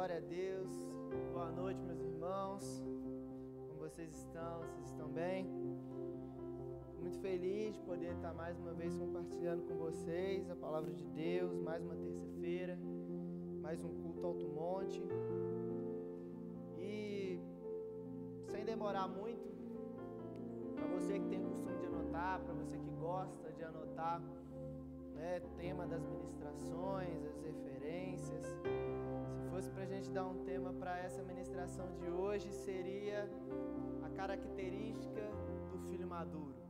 Glória a Deus. Boa noite, meus irmãos. Como vocês estão? Vocês estão bem? Muito feliz de poder estar mais uma vez compartilhando com vocês a palavra de Deus, mais uma terça-feira, mais um culto alto monte. E sem demorar muito, para você que tem o costume de anotar, para você que gosta de anotar, né, tema das ministrações, as referências, para a gente dar um tema para essa ministração de hoje, seria a característica do filho maduro.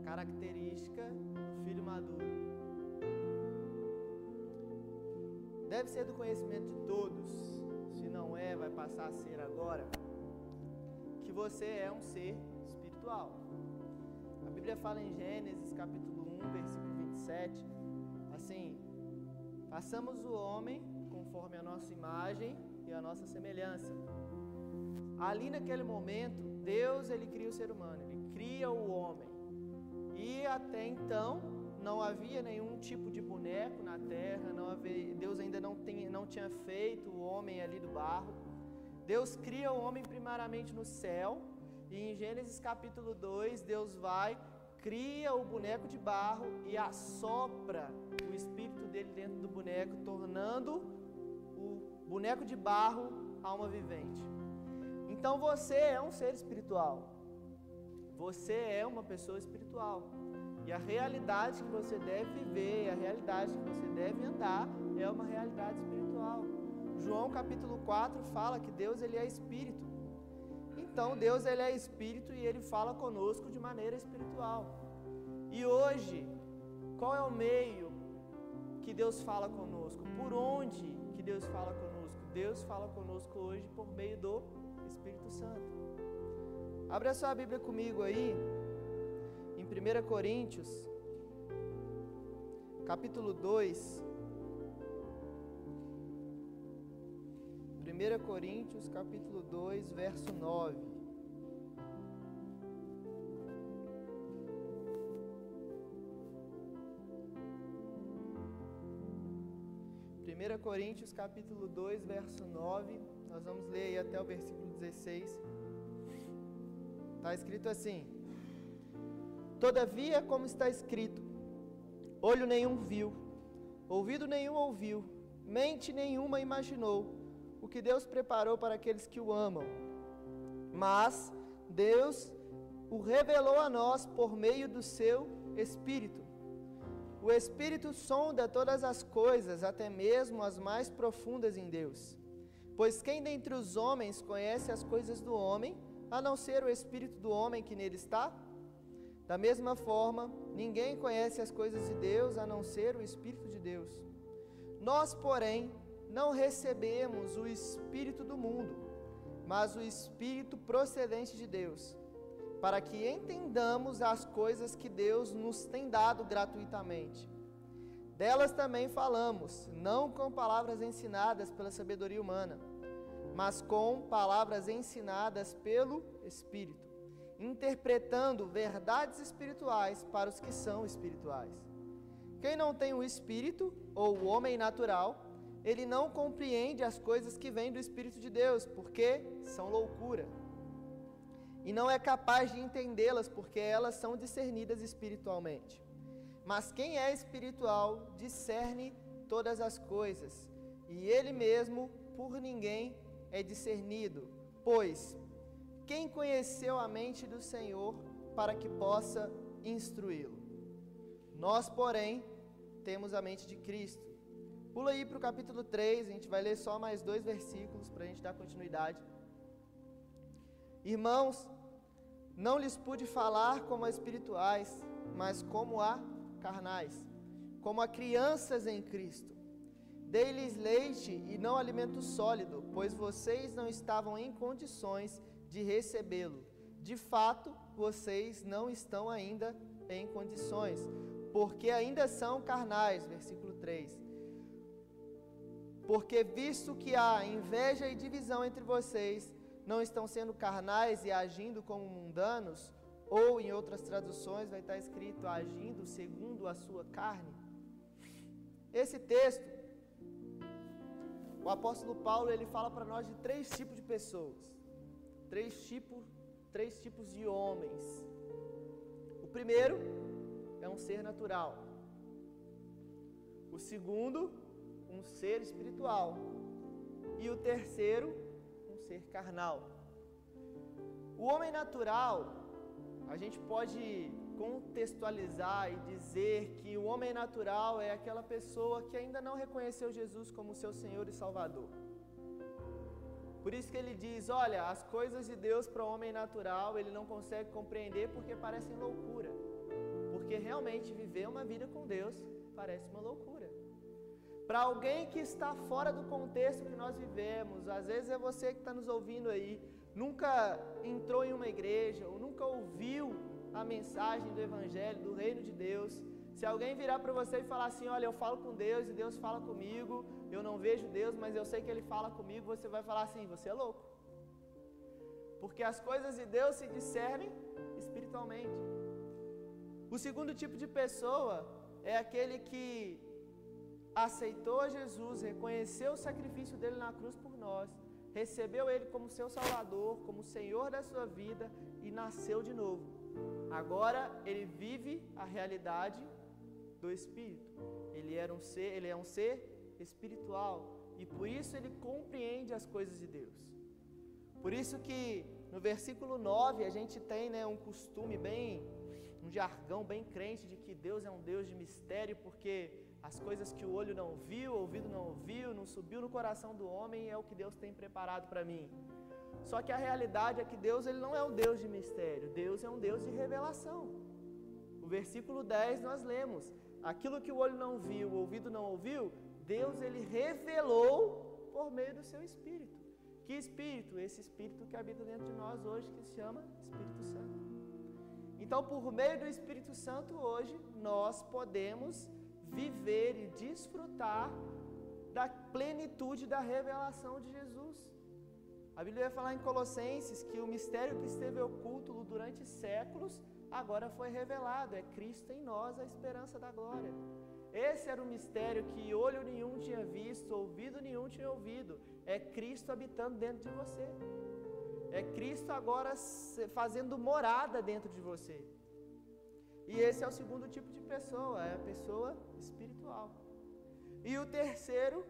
A característica do filho maduro. Deve ser do conhecimento de todos, se não é, vai passar a ser agora, que você é um ser espiritual. A Bíblia fala em Gênesis capítulo 1, versículo 27, assim, Façamos o homem conforme a nossa imagem e a nossa semelhança. Ali naquele momento, Deus ele cria o ser humano, ele cria o homem. E até então não havia nenhum tipo de boneco na terra, não havia, Deus ainda não, tem, não tinha feito o homem ali do barro. Deus cria o homem primariamente no céu, e em Gênesis capítulo 2, Deus vai cria o boneco de barro e assopra o espírito dele dentro boneco, tornando o boneco de barro alma vivente. Então você é um ser espiritual. Você é uma pessoa espiritual. E a realidade que você deve viver, a realidade que você deve andar é uma realidade espiritual. João capítulo 4 fala que Deus ele é espírito. Então Deus ele é espírito e ele fala conosco de maneira espiritual. E hoje, qual é o meio que Deus fala conosco? Por onde que Deus fala conosco? Deus fala conosco hoje por meio do Espírito Santo. Abra sua Bíblia comigo aí, em 1 Coríntios, capítulo 2. 1 Coríntios, capítulo 2, verso 9. 1 Coríntios capítulo 2, verso 9, nós vamos ler aí até o versículo 16. Está escrito assim: Todavia, como está escrito, olho nenhum viu, ouvido nenhum ouviu, mente nenhuma imaginou o que Deus preparou para aqueles que o amam. Mas Deus o revelou a nós por meio do seu Espírito. O Espírito sonda todas as coisas, até mesmo as mais profundas em Deus. Pois quem dentre os homens conhece as coisas do homem, a não ser o Espírito do homem que nele está? Da mesma forma, ninguém conhece as coisas de Deus a não ser o Espírito de Deus. Nós, porém, não recebemos o Espírito do mundo, mas o Espírito procedente de Deus para que entendamos as coisas que Deus nos tem dado gratuitamente. Delas também falamos, não com palavras ensinadas pela sabedoria humana, mas com palavras ensinadas pelo Espírito, interpretando verdades espirituais para os que são espirituais. Quem não tem o Espírito, ou o homem natural, ele não compreende as coisas que vêm do Espírito de Deus, porque são loucura e não é capaz de entendê-las porque elas são discernidas espiritualmente. Mas quem é espiritual discerne todas as coisas, e ele mesmo por ninguém é discernido. Pois quem conheceu a mente do Senhor para que possa instruí-lo? Nós, porém, temos a mente de Cristo. Pula aí para o capítulo 3, a gente vai ler só mais dois versículos para a gente dar continuidade. Irmãos, não lhes pude falar como a espirituais, mas como a carnais, como a crianças em Cristo. Dei-lhes leite e não alimento sólido, pois vocês não estavam em condições de recebê-lo. De fato, vocês não estão ainda em condições, porque ainda são carnais. Versículo 3. Porque visto que há inveja e divisão entre vocês, não estão sendo carnais e agindo como mundanos, ou em outras traduções vai estar escrito agindo segundo a sua carne. Esse texto o apóstolo Paulo ele fala para nós de três tipos de pessoas, três tipos, três tipos de homens. O primeiro é um ser natural. O segundo, um ser espiritual. E o terceiro, ser carnal. O homem natural, a gente pode contextualizar e dizer que o homem natural é aquela pessoa que ainda não reconheceu Jesus como seu Senhor e Salvador. Por isso que ele diz: olha, as coisas de Deus para o homem natural ele não consegue compreender porque parecem loucura. Porque realmente viver uma vida com Deus parece uma loucura. Para alguém que está fora do contexto que nós vivemos, às vezes é você que está nos ouvindo aí, nunca entrou em uma igreja ou nunca ouviu a mensagem do Evangelho, do reino de Deus. Se alguém virar para você e falar assim: Olha, eu falo com Deus e Deus fala comigo, eu não vejo Deus, mas eu sei que Ele fala comigo, você vai falar assim: Você é louco. Porque as coisas de Deus se discernem espiritualmente. O segundo tipo de pessoa é aquele que aceitou Jesus, reconheceu o sacrifício dele na cruz por nós, recebeu ele como seu Salvador, como Senhor da sua vida e nasceu de novo. Agora ele vive a realidade do espírito. Ele era um ser, ele é um ser espiritual e por isso ele compreende as coisas de Deus. Por isso que no versículo 9 a gente tem, né, um costume bem um jargão bem crente de que Deus é um Deus de mistério, porque as coisas que o olho não viu, o ouvido não ouviu, não subiu no coração do homem é o que Deus tem preparado para mim. Só que a realidade é que Deus ele não é um Deus de mistério, Deus é um Deus de revelação. O versículo 10 nós lemos: aquilo que o olho não viu, o ouvido não ouviu, Deus ele revelou por meio do seu espírito. Que espírito? Esse espírito que habita dentro de nós hoje, que se chama Espírito Santo. Então, por meio do Espírito Santo, hoje, nós podemos viver e desfrutar da plenitude da revelação de Jesus. A Bíblia vai falar em Colossenses que o mistério que esteve oculto durante séculos agora foi revelado. É Cristo em nós, a esperança da glória. Esse era o mistério que olho nenhum tinha visto, ouvido nenhum tinha ouvido. É Cristo habitando dentro de você. É Cristo agora fazendo morada dentro de você. E esse é o segundo tipo de pessoa, é a pessoa espiritual. E o terceiro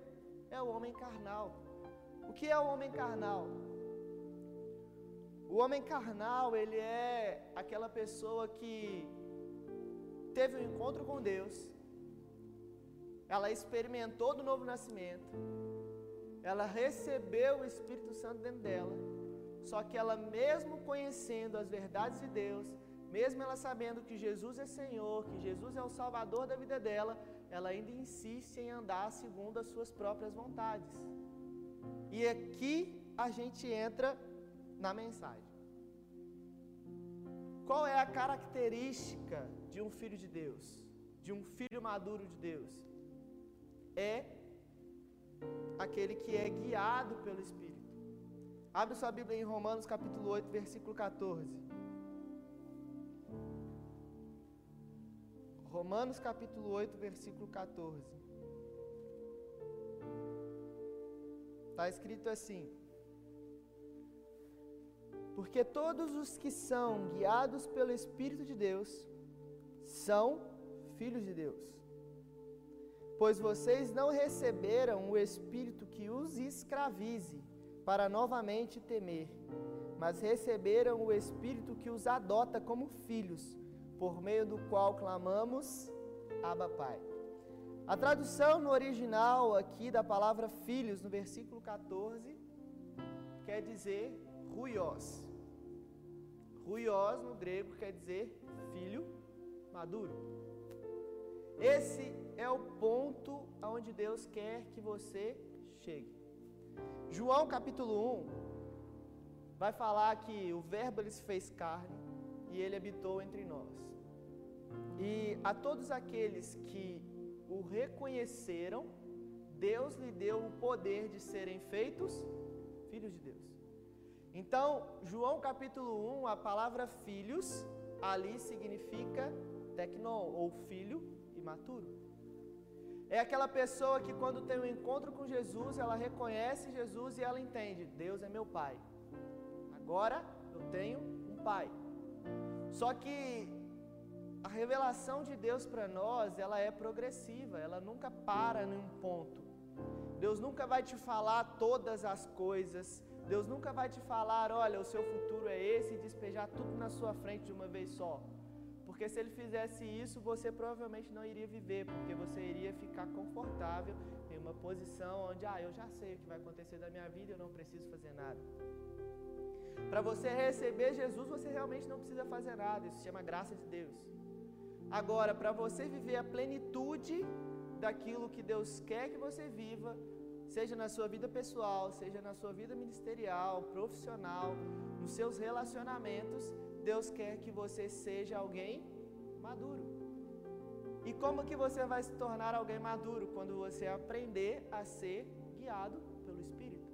é o homem carnal. O que é o homem carnal? O homem carnal, ele é aquela pessoa que teve um encontro com Deus, ela experimentou do novo nascimento, ela recebeu o Espírito Santo dentro dela, só que ela, mesmo conhecendo as verdades de Deus, mesmo ela sabendo que Jesus é Senhor, que Jesus é o Salvador da vida dela, ela ainda insiste em andar segundo as suas próprias vontades. E aqui a gente entra na mensagem. Qual é a característica de um filho de Deus? De um filho maduro de Deus? É aquele que é guiado pelo Espírito. Abre sua Bíblia em Romanos capítulo 8, versículo 14. Romanos capítulo 8, versículo 14. Está escrito assim: Porque todos os que são guiados pelo Espírito de Deus são filhos de Deus. Pois vocês não receberam o Espírito que os escravize para novamente temer, mas receberam o Espírito que os adota como filhos, por meio do qual clamamos, Abba Pai. A tradução no original aqui da palavra filhos, no versículo 14, quer dizer ruios. Ruios no grego quer dizer filho maduro. Esse é o ponto aonde Deus quer que você chegue. João capítulo 1 vai falar que o verbo ele se fez carne e ele habitou entre nós. E a todos aqueles que o reconheceram, Deus lhe deu o poder de serem feitos filhos de Deus. Então, João capítulo 1, a palavra filhos ali significa tecnon, ou filho imaturo. É aquela pessoa que quando tem um encontro com Jesus, ela reconhece Jesus e ela entende: Deus é meu Pai. Agora eu tenho um Pai. Só que a revelação de Deus para nós, ela é progressiva, ela nunca para em um ponto. Deus nunca vai te falar todas as coisas. Deus nunca vai te falar, olha, o seu futuro é esse e despejar tudo na sua frente de uma vez só. Porque se ele fizesse isso, você provavelmente não iria viver, porque você iria ficar confortável em uma posição onde, ah, eu já sei o que vai acontecer da minha vida, eu não preciso fazer nada. Para você receber Jesus, você realmente não precisa fazer nada, isso se chama graça de Deus. Agora, para você viver a plenitude daquilo que Deus quer que você viva, seja na sua vida pessoal, seja na sua vida ministerial, profissional, nos seus relacionamentos, Deus quer que você seja alguém maduro. E como que você vai se tornar alguém maduro? Quando você aprender a ser guiado pelo Espírito.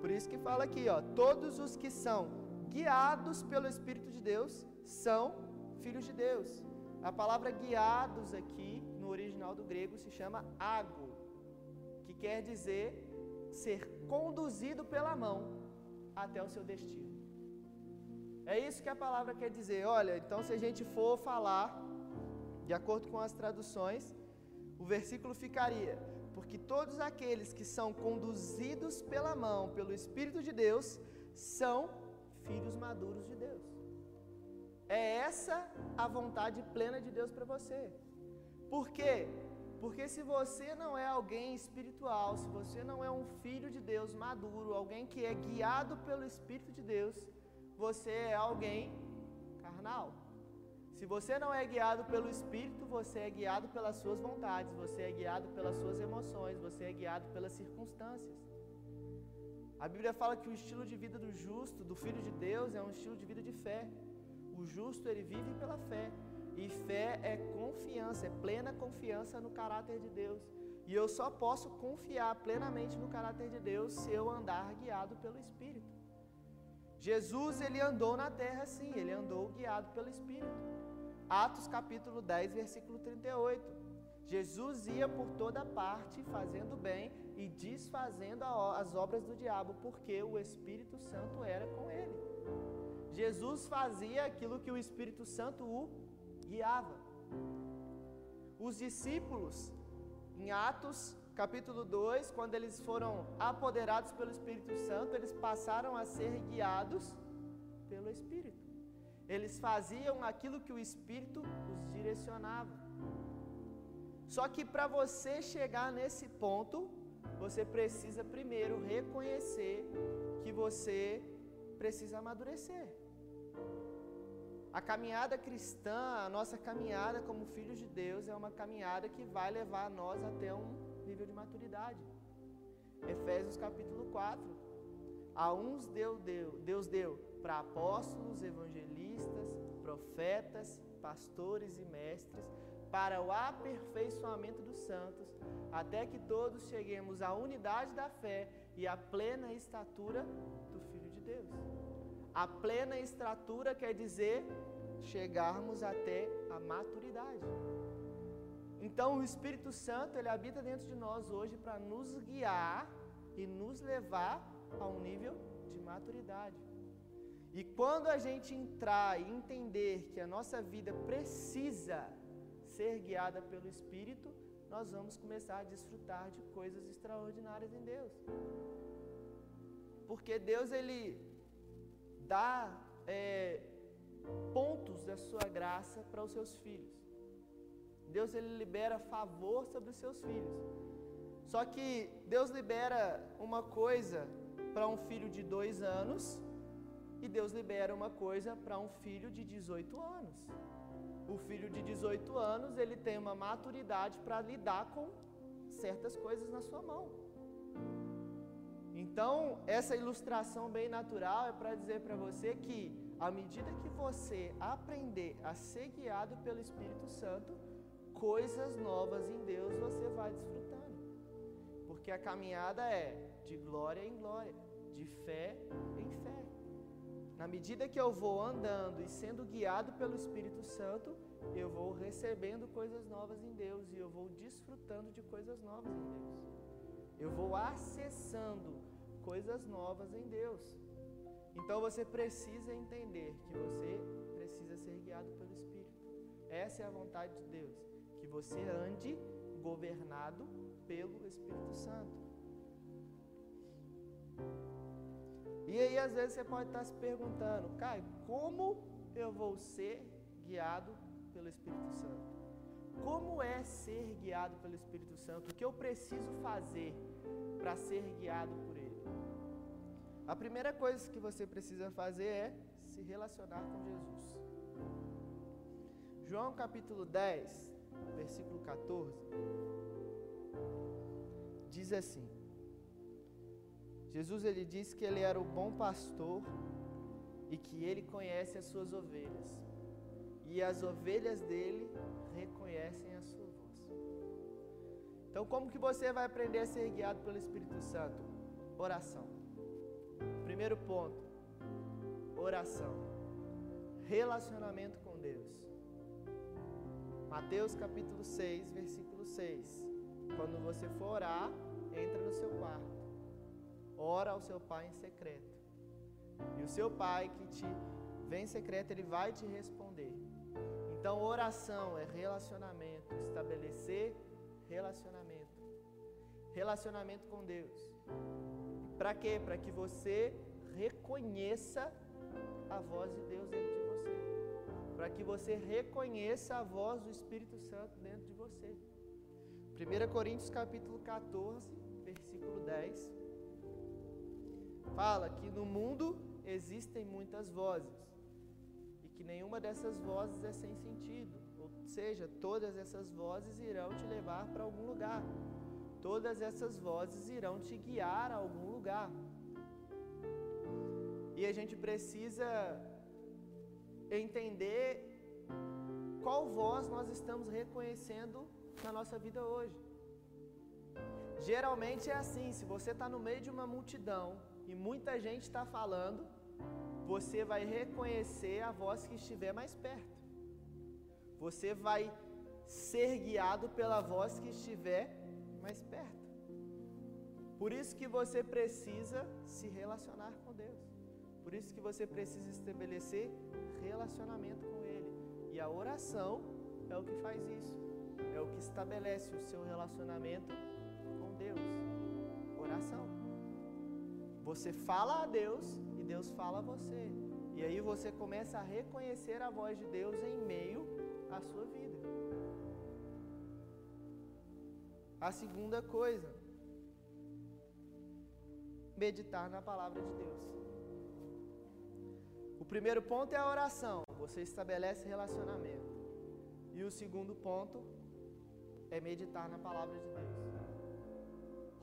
Por isso que fala aqui, ó, todos os que são guiados pelo Espírito de Deus são filhos de Deus. A palavra guiados aqui, no original do grego, se chama ago, que quer dizer ser conduzido pela mão até o seu destino. É isso que a palavra quer dizer. Olha, então se a gente for falar, de acordo com as traduções, o versículo ficaria: Porque todos aqueles que são conduzidos pela mão, pelo Espírito de Deus, são filhos maduros de Deus. É essa a vontade plena de Deus para você. Por quê? Porque se você não é alguém espiritual, se você não é um filho de Deus maduro, alguém que é guiado pelo Espírito de Deus, você é alguém carnal. Se você não é guiado pelo Espírito, você é guiado pelas suas vontades, você é guiado pelas suas emoções, você é guiado pelas circunstâncias. A Bíblia fala que o estilo de vida do justo, do filho de Deus, é um estilo de vida de fé. O justo ele vive pela fé. E fé é confiança, é plena confiança no caráter de Deus. E eu só posso confiar plenamente no caráter de Deus se eu andar guiado pelo Espírito. Jesus ele andou na terra sim, ele andou guiado pelo Espírito. Atos capítulo 10, versículo 38. Jesus ia por toda parte fazendo bem e desfazendo as obras do diabo, porque o Espírito Santo era com ele. Jesus fazia aquilo que o Espírito Santo o guiava. Os discípulos, em Atos capítulo 2, quando eles foram apoderados pelo Espírito Santo, eles passaram a ser guiados pelo Espírito. Eles faziam aquilo que o Espírito os direcionava. Só que para você chegar nesse ponto, você precisa primeiro reconhecer que você precisa amadurecer. A caminhada cristã, a nossa caminhada como filhos de Deus, é uma caminhada que vai levar nós até um nível de maturidade. Efésios capítulo 4. A uns deu, deu, Deus deu para apóstolos, evangelistas, profetas, pastores e mestres, para o aperfeiçoamento dos santos, até que todos cheguemos à unidade da fé e à plena estatura do Filho de Deus. A plena estatura quer dizer chegarmos até a maturidade. Então o Espírito Santo, ele habita dentro de nós hoje para nos guiar e nos levar a um nível de maturidade. E quando a gente entrar e entender que a nossa vida precisa ser guiada pelo Espírito, nós vamos começar a desfrutar de coisas extraordinárias em Deus. Porque Deus, Ele dá é, pontos da sua graça para os seus filhos. Deus ele libera favor sobre os seus filhos. Só que Deus libera uma coisa para um filho de dois anos e Deus libera uma coisa para um filho de 18 anos. O filho de 18 anos ele tem uma maturidade para lidar com certas coisas na sua mão. Então, essa ilustração bem natural é para dizer para você que, à medida que você aprender a ser guiado pelo Espírito Santo, coisas novas em Deus você vai desfrutando. Porque a caminhada é de glória em glória, de fé em fé. Na medida que eu vou andando e sendo guiado pelo Espírito Santo, eu vou recebendo coisas novas em Deus e eu vou desfrutando de coisas novas em Deus. Eu vou acessando coisas novas em Deus. Então você precisa entender que você precisa ser guiado pelo Espírito. Essa é a vontade de Deus, que você ande governado pelo Espírito Santo. E aí, às vezes, você pode estar se perguntando, Caio, como eu vou ser guiado pelo Espírito Santo? Como é ser guiado pelo Espírito Santo? O que eu preciso fazer para ser guiado por? A primeira coisa que você precisa fazer é se relacionar com Jesus. João capítulo 10, versículo 14, diz assim: Jesus ele disse que ele era o bom pastor e que ele conhece as suas ovelhas. E as ovelhas dele reconhecem a sua voz. Então, como que você vai aprender a ser guiado pelo Espírito Santo? Oração. Primeiro ponto. Oração. Relacionamento com Deus. Mateus capítulo 6, versículo 6. Quando você for orar, entra no seu quarto ora ao seu pai em secreto. E o seu pai que te vem em secreto, ele vai te responder. Então, oração é relacionamento, estabelecer relacionamento. Relacionamento com Deus. Para quê? Para que você reconheça a voz de Deus dentro de você. Para que você reconheça a voz do Espírito Santo dentro de você. 1 Coríntios capítulo 14, versículo 10 fala que no mundo existem muitas vozes e que nenhuma dessas vozes é sem sentido. Ou seja, todas essas vozes irão te levar para algum lugar. Todas essas vozes irão te guiar a algum lugar. E a gente precisa entender qual voz nós estamos reconhecendo na nossa vida hoje. Geralmente é assim: se você está no meio de uma multidão e muita gente está falando, você vai reconhecer a voz que estiver mais perto. Você vai ser guiado pela voz que estiver mais perto. Por isso que você precisa se relacionar com Deus. Por isso que você precisa estabelecer relacionamento com Ele. E a oração é o que faz isso. É o que estabelece o seu relacionamento com Deus. Oração. Você fala a Deus e Deus fala a você. E aí você começa a reconhecer a voz de Deus em meio à sua vida. A segunda coisa, meditar na palavra de Deus. O primeiro ponto é a oração, você estabelece relacionamento. E o segundo ponto é meditar na palavra de Deus.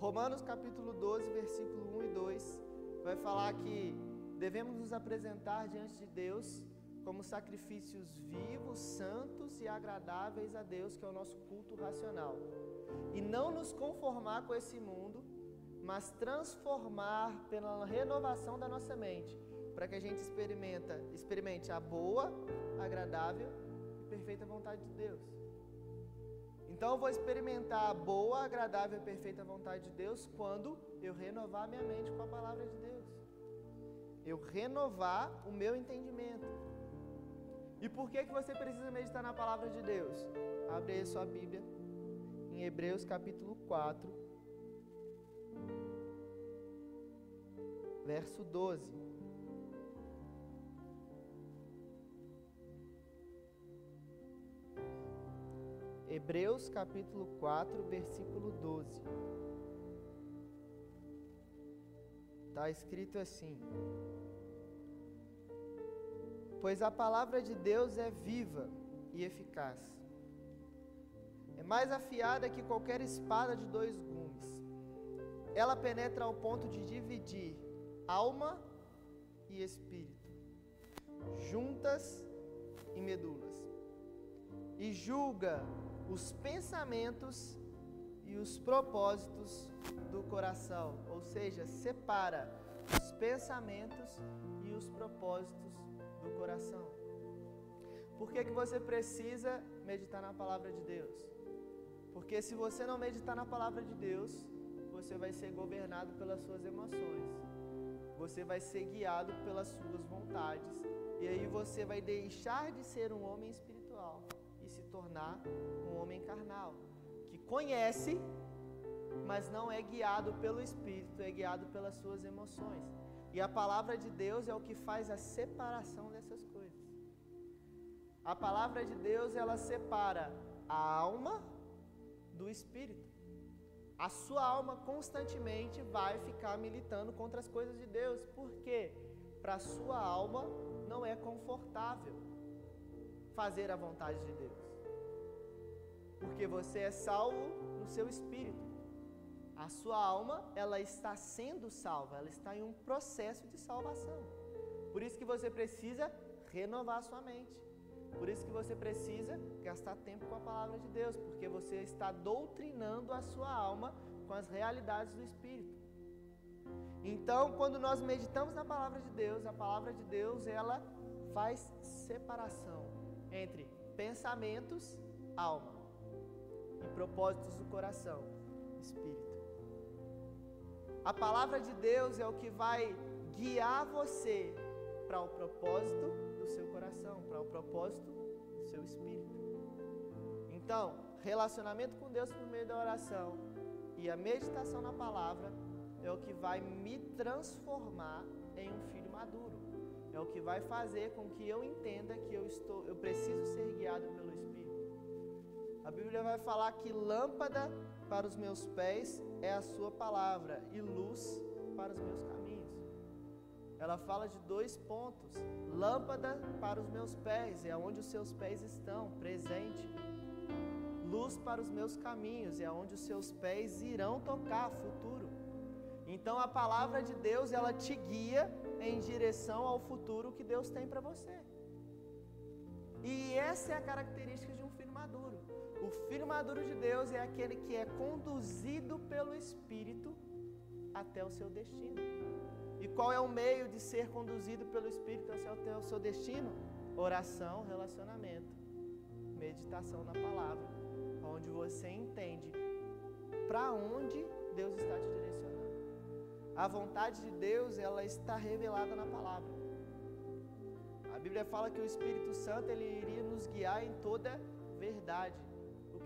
Romanos capítulo 12, versículo 1 e 2 vai falar que devemos nos apresentar diante de Deus como sacrifícios vivos, santos e agradáveis a Deus, que é o nosso culto racional. E não nos conformar com esse mundo, mas transformar pela renovação da nossa mente, para que a gente experimenta, experimente a boa, agradável e perfeita vontade de Deus. Então eu vou experimentar a boa, agradável e perfeita vontade de Deus quando eu renovar minha mente com a palavra de Deus. Eu renovar o meu entendimento. E por que, que você precisa meditar na palavra de Deus? Abre aí sua Bíblia em Hebreus capítulo 4, verso 12. Hebreus capítulo 4, versículo 12. Está escrito assim: Pois a palavra de Deus é viva e eficaz, é mais afiada que qualquer espada de dois gumes. Ela penetra ao ponto de dividir alma e espírito, juntas e medulas, e julga os pensamentos e os propósitos do coração, ou seja, separa os pensamentos e os propósitos do coração. por que, que você precisa meditar na palavra de Deus? Porque se você não meditar na palavra de Deus, você vai ser governado pelas suas emoções. Você vai ser guiado pelas suas vontades. E aí você vai deixar de ser um homem espiritual e se tornar um homem carnal, que conhece, mas não é guiado pelo espírito, é guiado pelas suas emoções. E a palavra de Deus é o que faz a separação dessas coisas. A palavra de Deus, ela separa a alma do espírito. A sua alma constantemente vai ficar militando contra as coisas de Deus. Por quê? Para a sua alma não é confortável fazer a vontade de Deus. Porque você é salvo no seu espírito. A sua alma, ela está sendo salva, ela está em um processo de salvação. Por isso que você precisa renovar sua mente. Por isso que você precisa gastar tempo com a palavra de Deus, porque você está doutrinando a sua alma com as realidades do espírito. Então, quando nós meditamos na palavra de Deus, a palavra de Deus, ela faz separação entre pensamentos, alma, e propósitos do coração, espírito. A palavra de Deus é o que vai guiar você para o propósito do seu coração, para o propósito do seu espírito. Então, relacionamento com Deus por meio da oração e a meditação na palavra é o que vai me transformar em um filho maduro. É o que vai fazer com que eu entenda que eu estou, eu preciso ser guiado pelo Espírito. A Bíblia vai falar que lâmpada para os meus pés é a sua palavra e luz para os meus caminhos. Ela fala de dois pontos: lâmpada para os meus pés, é onde os seus pés estão, presente. Luz para os meus caminhos, é onde os seus pés irão tocar, futuro. Então a palavra de Deus, ela te guia em direção ao futuro que Deus tem para você. E essa é a característica de. O filho maduro de Deus é aquele que é conduzido pelo Espírito até o seu destino. E qual é o meio de ser conduzido pelo Espírito até o seu destino? Oração, relacionamento, meditação na palavra, onde você entende para onde Deus está te direcionando. A vontade de Deus, ela está revelada na palavra. A Bíblia fala que o Espírito Santo ele iria nos guiar em toda verdade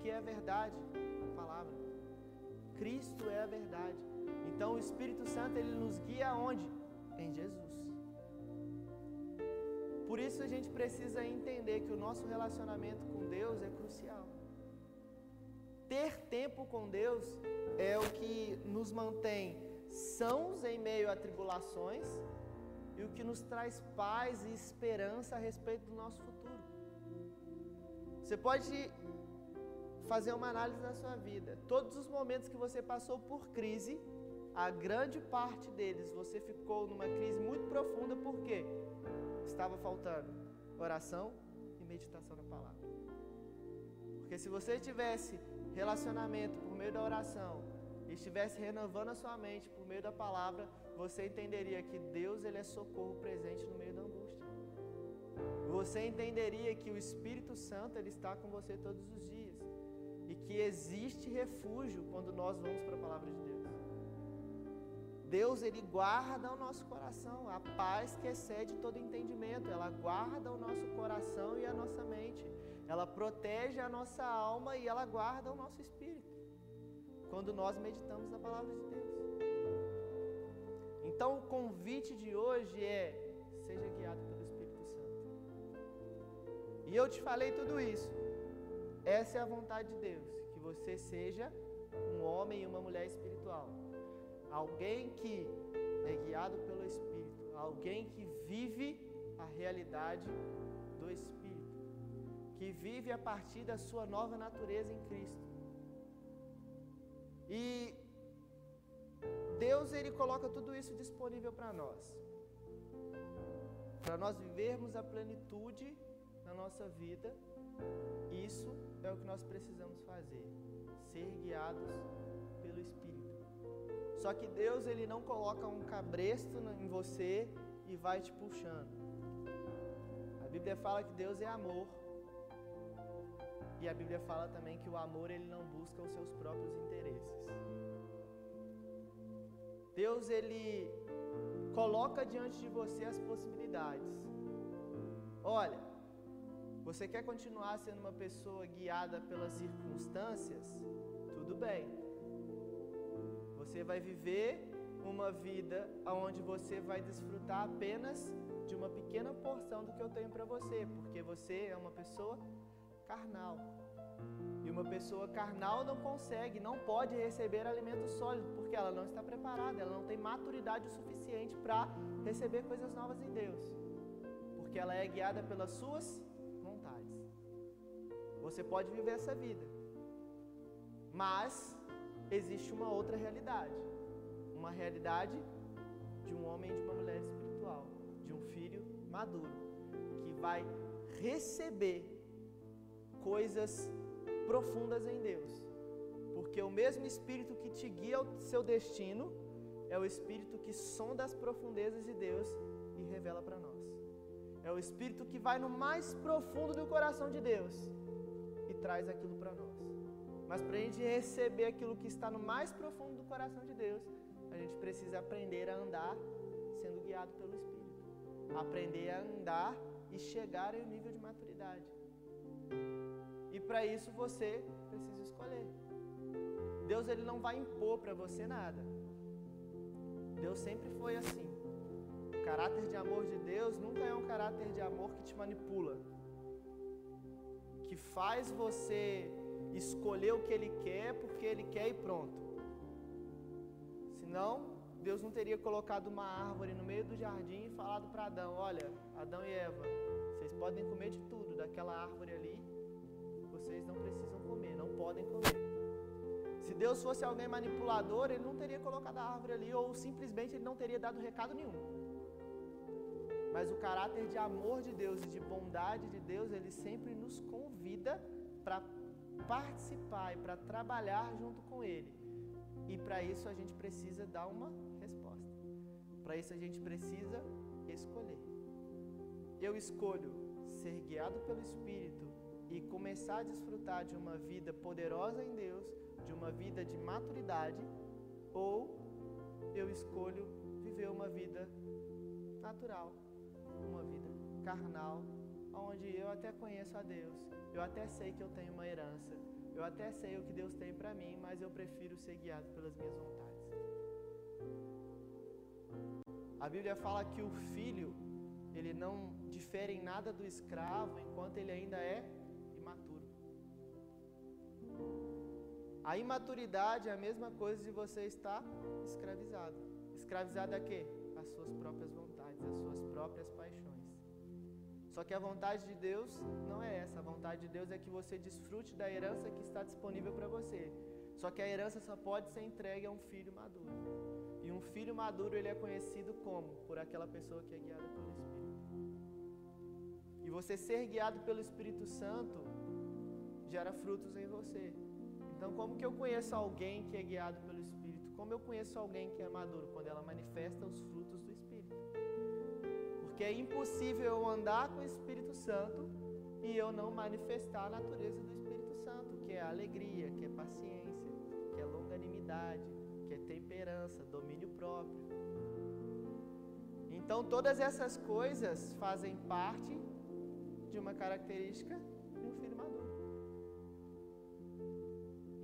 que é a verdade, a palavra. Cristo é a verdade. Então o Espírito Santo ele nos guia aonde? Em Jesus. Por isso a gente precisa entender que o nosso relacionamento com Deus é crucial. Ter tempo com Deus é o que nos mantém sãos em meio a tribulações e o que nos traz paz e esperança a respeito do nosso futuro. Você pode fazer uma análise na sua vida. Todos os momentos que você passou por crise, a grande parte deles você ficou numa crise muito profunda porque estava faltando oração e meditação na palavra. Porque se você tivesse relacionamento por meio da oração e estivesse renovando a sua mente por meio da palavra, você entenderia que Deus ele é socorro presente no meio da angústia. Você entenderia que o Espírito Santo ele está com você todos os dias e que existe refúgio quando nós vamos para a palavra de Deus. Deus ele guarda o nosso coração, a paz que excede todo entendimento, ela guarda o nosso coração e a nossa mente. Ela protege a nossa alma e ela guarda o nosso espírito. Quando nós meditamos na palavra de Deus. Então o convite de hoje é: seja guiado pelo Espírito Santo. E eu te falei tudo isso essa é a vontade de Deus, que você seja um homem e uma mulher espiritual. Alguém que é guiado pelo Espírito, alguém que vive a realidade do Espírito, que vive a partir da sua nova natureza em Cristo. E Deus ele coloca tudo isso disponível para nós. Para nós vivermos a plenitude na nossa vida. Isso é o que nós precisamos fazer, ser guiados pelo Espírito. Só que Deus ele não coloca um cabresto em você e vai te puxando. A Bíblia fala que Deus é amor E a Bíblia fala também que o amor ele não busca os seus próprios interesses. Deus ele coloca diante de você as possibilidades. Olha, você quer continuar sendo uma pessoa guiada pelas circunstâncias? Tudo bem. Você vai viver uma vida onde você vai desfrutar apenas de uma pequena porção do que eu tenho para você, porque você é uma pessoa carnal. E uma pessoa carnal não consegue, não pode receber alimento sólido, porque ela não está preparada, ela não tem maturidade o suficiente para receber coisas novas em Deus. Porque ela é guiada pelas suas. Você pode viver essa vida. Mas existe uma outra realidade. Uma realidade de um homem e de uma mulher espiritual, de um filho maduro, que vai receber coisas profundas em Deus. Porque o mesmo Espírito que te guia ao seu destino é o Espírito que sonda as profundezas de Deus e revela para nós. É o Espírito que vai no mais profundo do coração de Deus traz aquilo para nós. Mas para a gente receber aquilo que está no mais profundo do coração de Deus, a gente precisa aprender a andar sendo guiado pelo Espírito. Aprender a andar e chegar em um nível de maturidade. E para isso você precisa escolher. Deus ele não vai impor para você nada. Deus sempre foi assim. O caráter de amor de Deus nunca é um caráter de amor que te manipula, que faz você escolher o que ele quer porque ele quer e pronto. Senão, Deus não teria colocado uma árvore no meio do jardim e falado para Adão: Olha, Adão e Eva, vocês podem comer de tudo daquela árvore ali, vocês não precisam comer, não podem comer. Se Deus fosse alguém manipulador, ele não teria colocado a árvore ali, ou simplesmente ele não teria dado recado nenhum. Mas o caráter de amor de Deus e de bondade de Deus, ele sempre nos convida para participar e para trabalhar junto com Ele. E para isso a gente precisa dar uma resposta. Para isso a gente precisa escolher. Eu escolho ser guiado pelo Espírito e começar a desfrutar de uma vida poderosa em Deus, de uma vida de maturidade, ou eu escolho viver uma vida natural, uma vida carnal, onde eu até conheço a Deus, eu até sei que eu tenho uma herança, eu até sei o que Deus tem para mim, mas eu prefiro ser guiado pelas minhas vontades. A Bíblia fala que o filho, ele não difere em nada do escravo enquanto ele ainda é imaturo. A imaturidade é a mesma coisa de você estar escravizado. Escravizado a quê? As suas próprias vontades, as suas próprias paixões. Só que a vontade de Deus não é essa. A vontade de Deus é que você desfrute da herança que está disponível para você. Só que a herança só pode ser entregue a um filho maduro. E um filho maduro ele é conhecido como? Por aquela pessoa que é guiada pelo Espírito. E você ser guiado pelo Espírito Santo gera frutos em você. Então, como que eu conheço alguém que é guiado pelo Espírito? Como eu conheço alguém que é maduro? Quando ela manifesta os frutos do. Porque é impossível eu andar com o Espírito Santo e eu não manifestar a natureza do Espírito Santo, que é alegria, que é paciência, que é longanimidade, que é temperança, domínio próprio. Então, todas essas coisas fazem parte de uma característica de um filho maduro.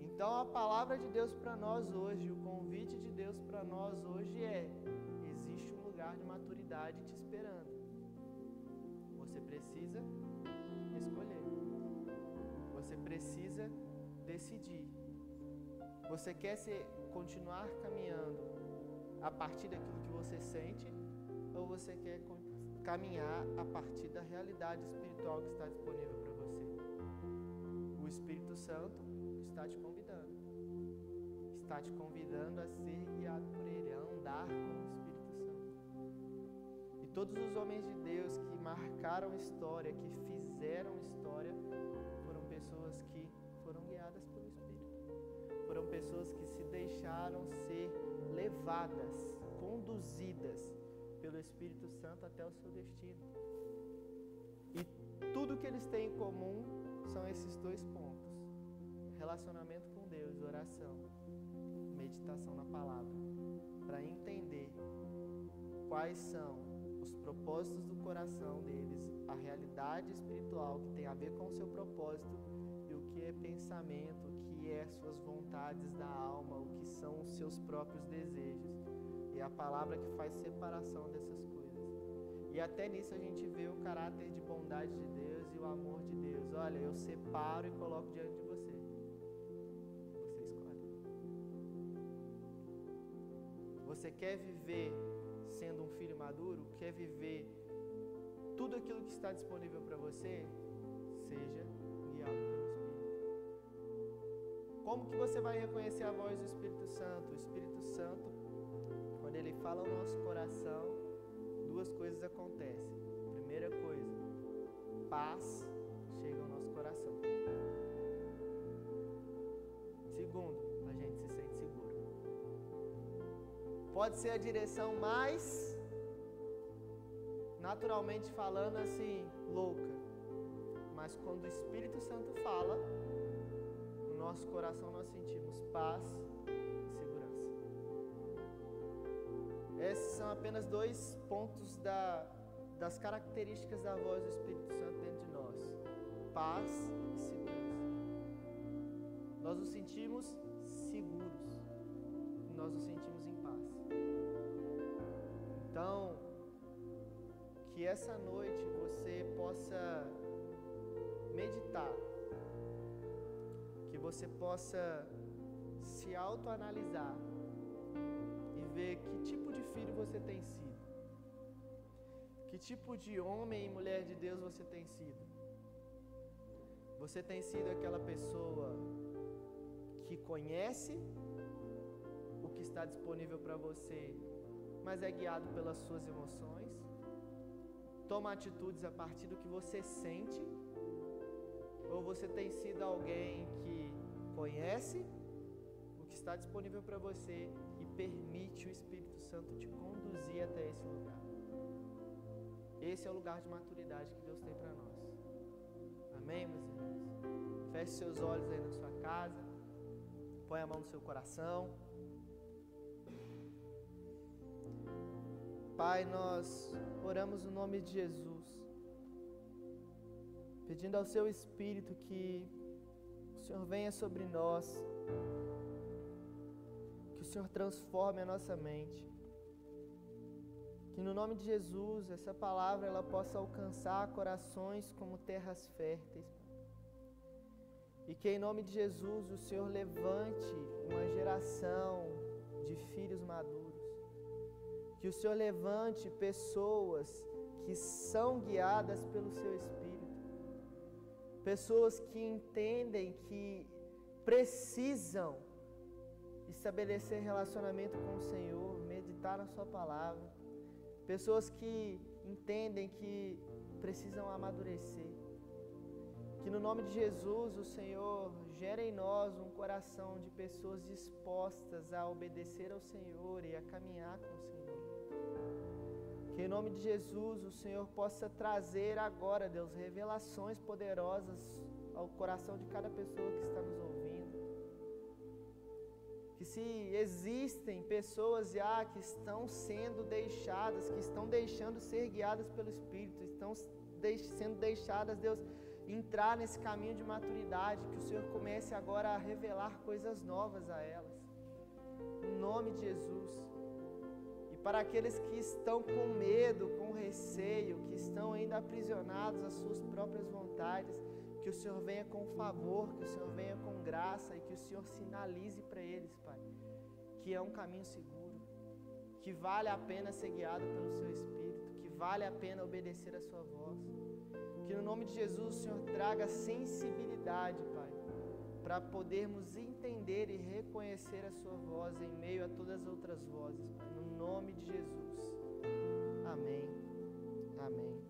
Então, a palavra de Deus para nós hoje, o convite de Deus para nós hoje é: lugar de maturidade te esperando. Você precisa escolher. Você precisa decidir. Você quer ser, continuar caminhando a partir daquilo que você sente ou você quer caminhar a partir da realidade espiritual que está disponível para você? O Espírito Santo está te convidando. Está te convidando a ser guiado por Ele, a andar com todos os homens de Deus que marcaram história, que fizeram história, foram pessoas que foram guiadas pelo Espírito. Foram pessoas que se deixaram ser levadas, conduzidas pelo Espírito Santo até o seu destino. E tudo que eles têm em comum são esses dois pontos: relacionamento com Deus, oração, meditação na palavra, para entender quais são propósitos do coração deles, a realidade espiritual que tem a ver com o seu propósito e o que é pensamento, o que é suas vontades da alma, o que são os seus próprios desejos. E a palavra que faz separação dessas coisas. E até nisso a gente vê o caráter de bondade de Deus e o amor de Deus. Olha, eu separo e coloco diante de você. Você escolhe. Você quer viver sendo um filho maduro? Quer viver tudo aquilo que está disponível para você? Seja guiado pelo Espírito. Como que você vai reconhecer a voz do Espírito Santo? O Espírito Santo, quando ele fala ao nosso coração, duas coisas acontecem. Primeira coisa, paz Pode ser a direção mais naturalmente falando assim, louca. Mas quando o Espírito Santo fala, no nosso coração nós sentimos paz e segurança. Esses são apenas dois pontos da, das características da voz do Espírito Santo dentro de nós: paz e segurança. Nós nos sentimos seguros, nós nos sentimos. Então, que essa noite você possa meditar, que você possa se autoanalisar e ver que tipo de filho você tem sido, que tipo de homem e mulher de Deus você tem sido. Você tem sido aquela pessoa que conhece o que está disponível para você, mas é guiado pelas suas emoções? toma atitudes a partir do que você sente? Ou você tem sido alguém que conhece o que está disponível para você e permite o Espírito Santo te conduzir até esse lugar? Esse é o lugar de maturidade que Deus tem para nós. Amém, meus irmãos? Feche seus olhos aí na sua casa. Põe a mão no seu coração. Pai, nós oramos no nome de Jesus, pedindo ao Seu Espírito que o Senhor venha sobre nós, que o Senhor transforme a nossa mente, que no nome de Jesus essa palavra ela possa alcançar corações como terras férteis, e que em nome de Jesus o Senhor levante uma geração de filhos maduros que o Senhor levante pessoas que são guiadas pelo seu Espírito, pessoas que entendem que precisam estabelecer relacionamento com o Senhor, meditar na Sua palavra, pessoas que entendem que precisam amadurecer. Que no nome de Jesus o Senhor gere em nós um coração de pessoas dispostas a obedecer ao Senhor e a caminhar com o Senhor. Que em nome de Jesus o Senhor possa trazer agora, Deus, revelações poderosas ao coração de cada pessoa que está nos ouvindo. Que se existem pessoas já que estão sendo deixadas, que estão deixando ser guiadas pelo Espírito, estão sendo deixadas, Deus, entrar nesse caminho de maturidade, que o Senhor comece agora a revelar coisas novas a elas. Em nome de Jesus para aqueles que estão com medo, com receio, que estão ainda aprisionados às suas próprias vontades, que o Senhor venha com favor, que o Senhor venha com graça e que o Senhor sinalize para eles, Pai, que é um caminho seguro, que vale a pena ser guiado pelo Seu Espírito, que vale a pena obedecer a Sua voz. Que no nome de Jesus o Senhor traga sensibilidade, Pai, para podermos entender e reconhecer a Sua voz em meio a todas as outras vozes, Pai nome de Jesus. Amém. Amém.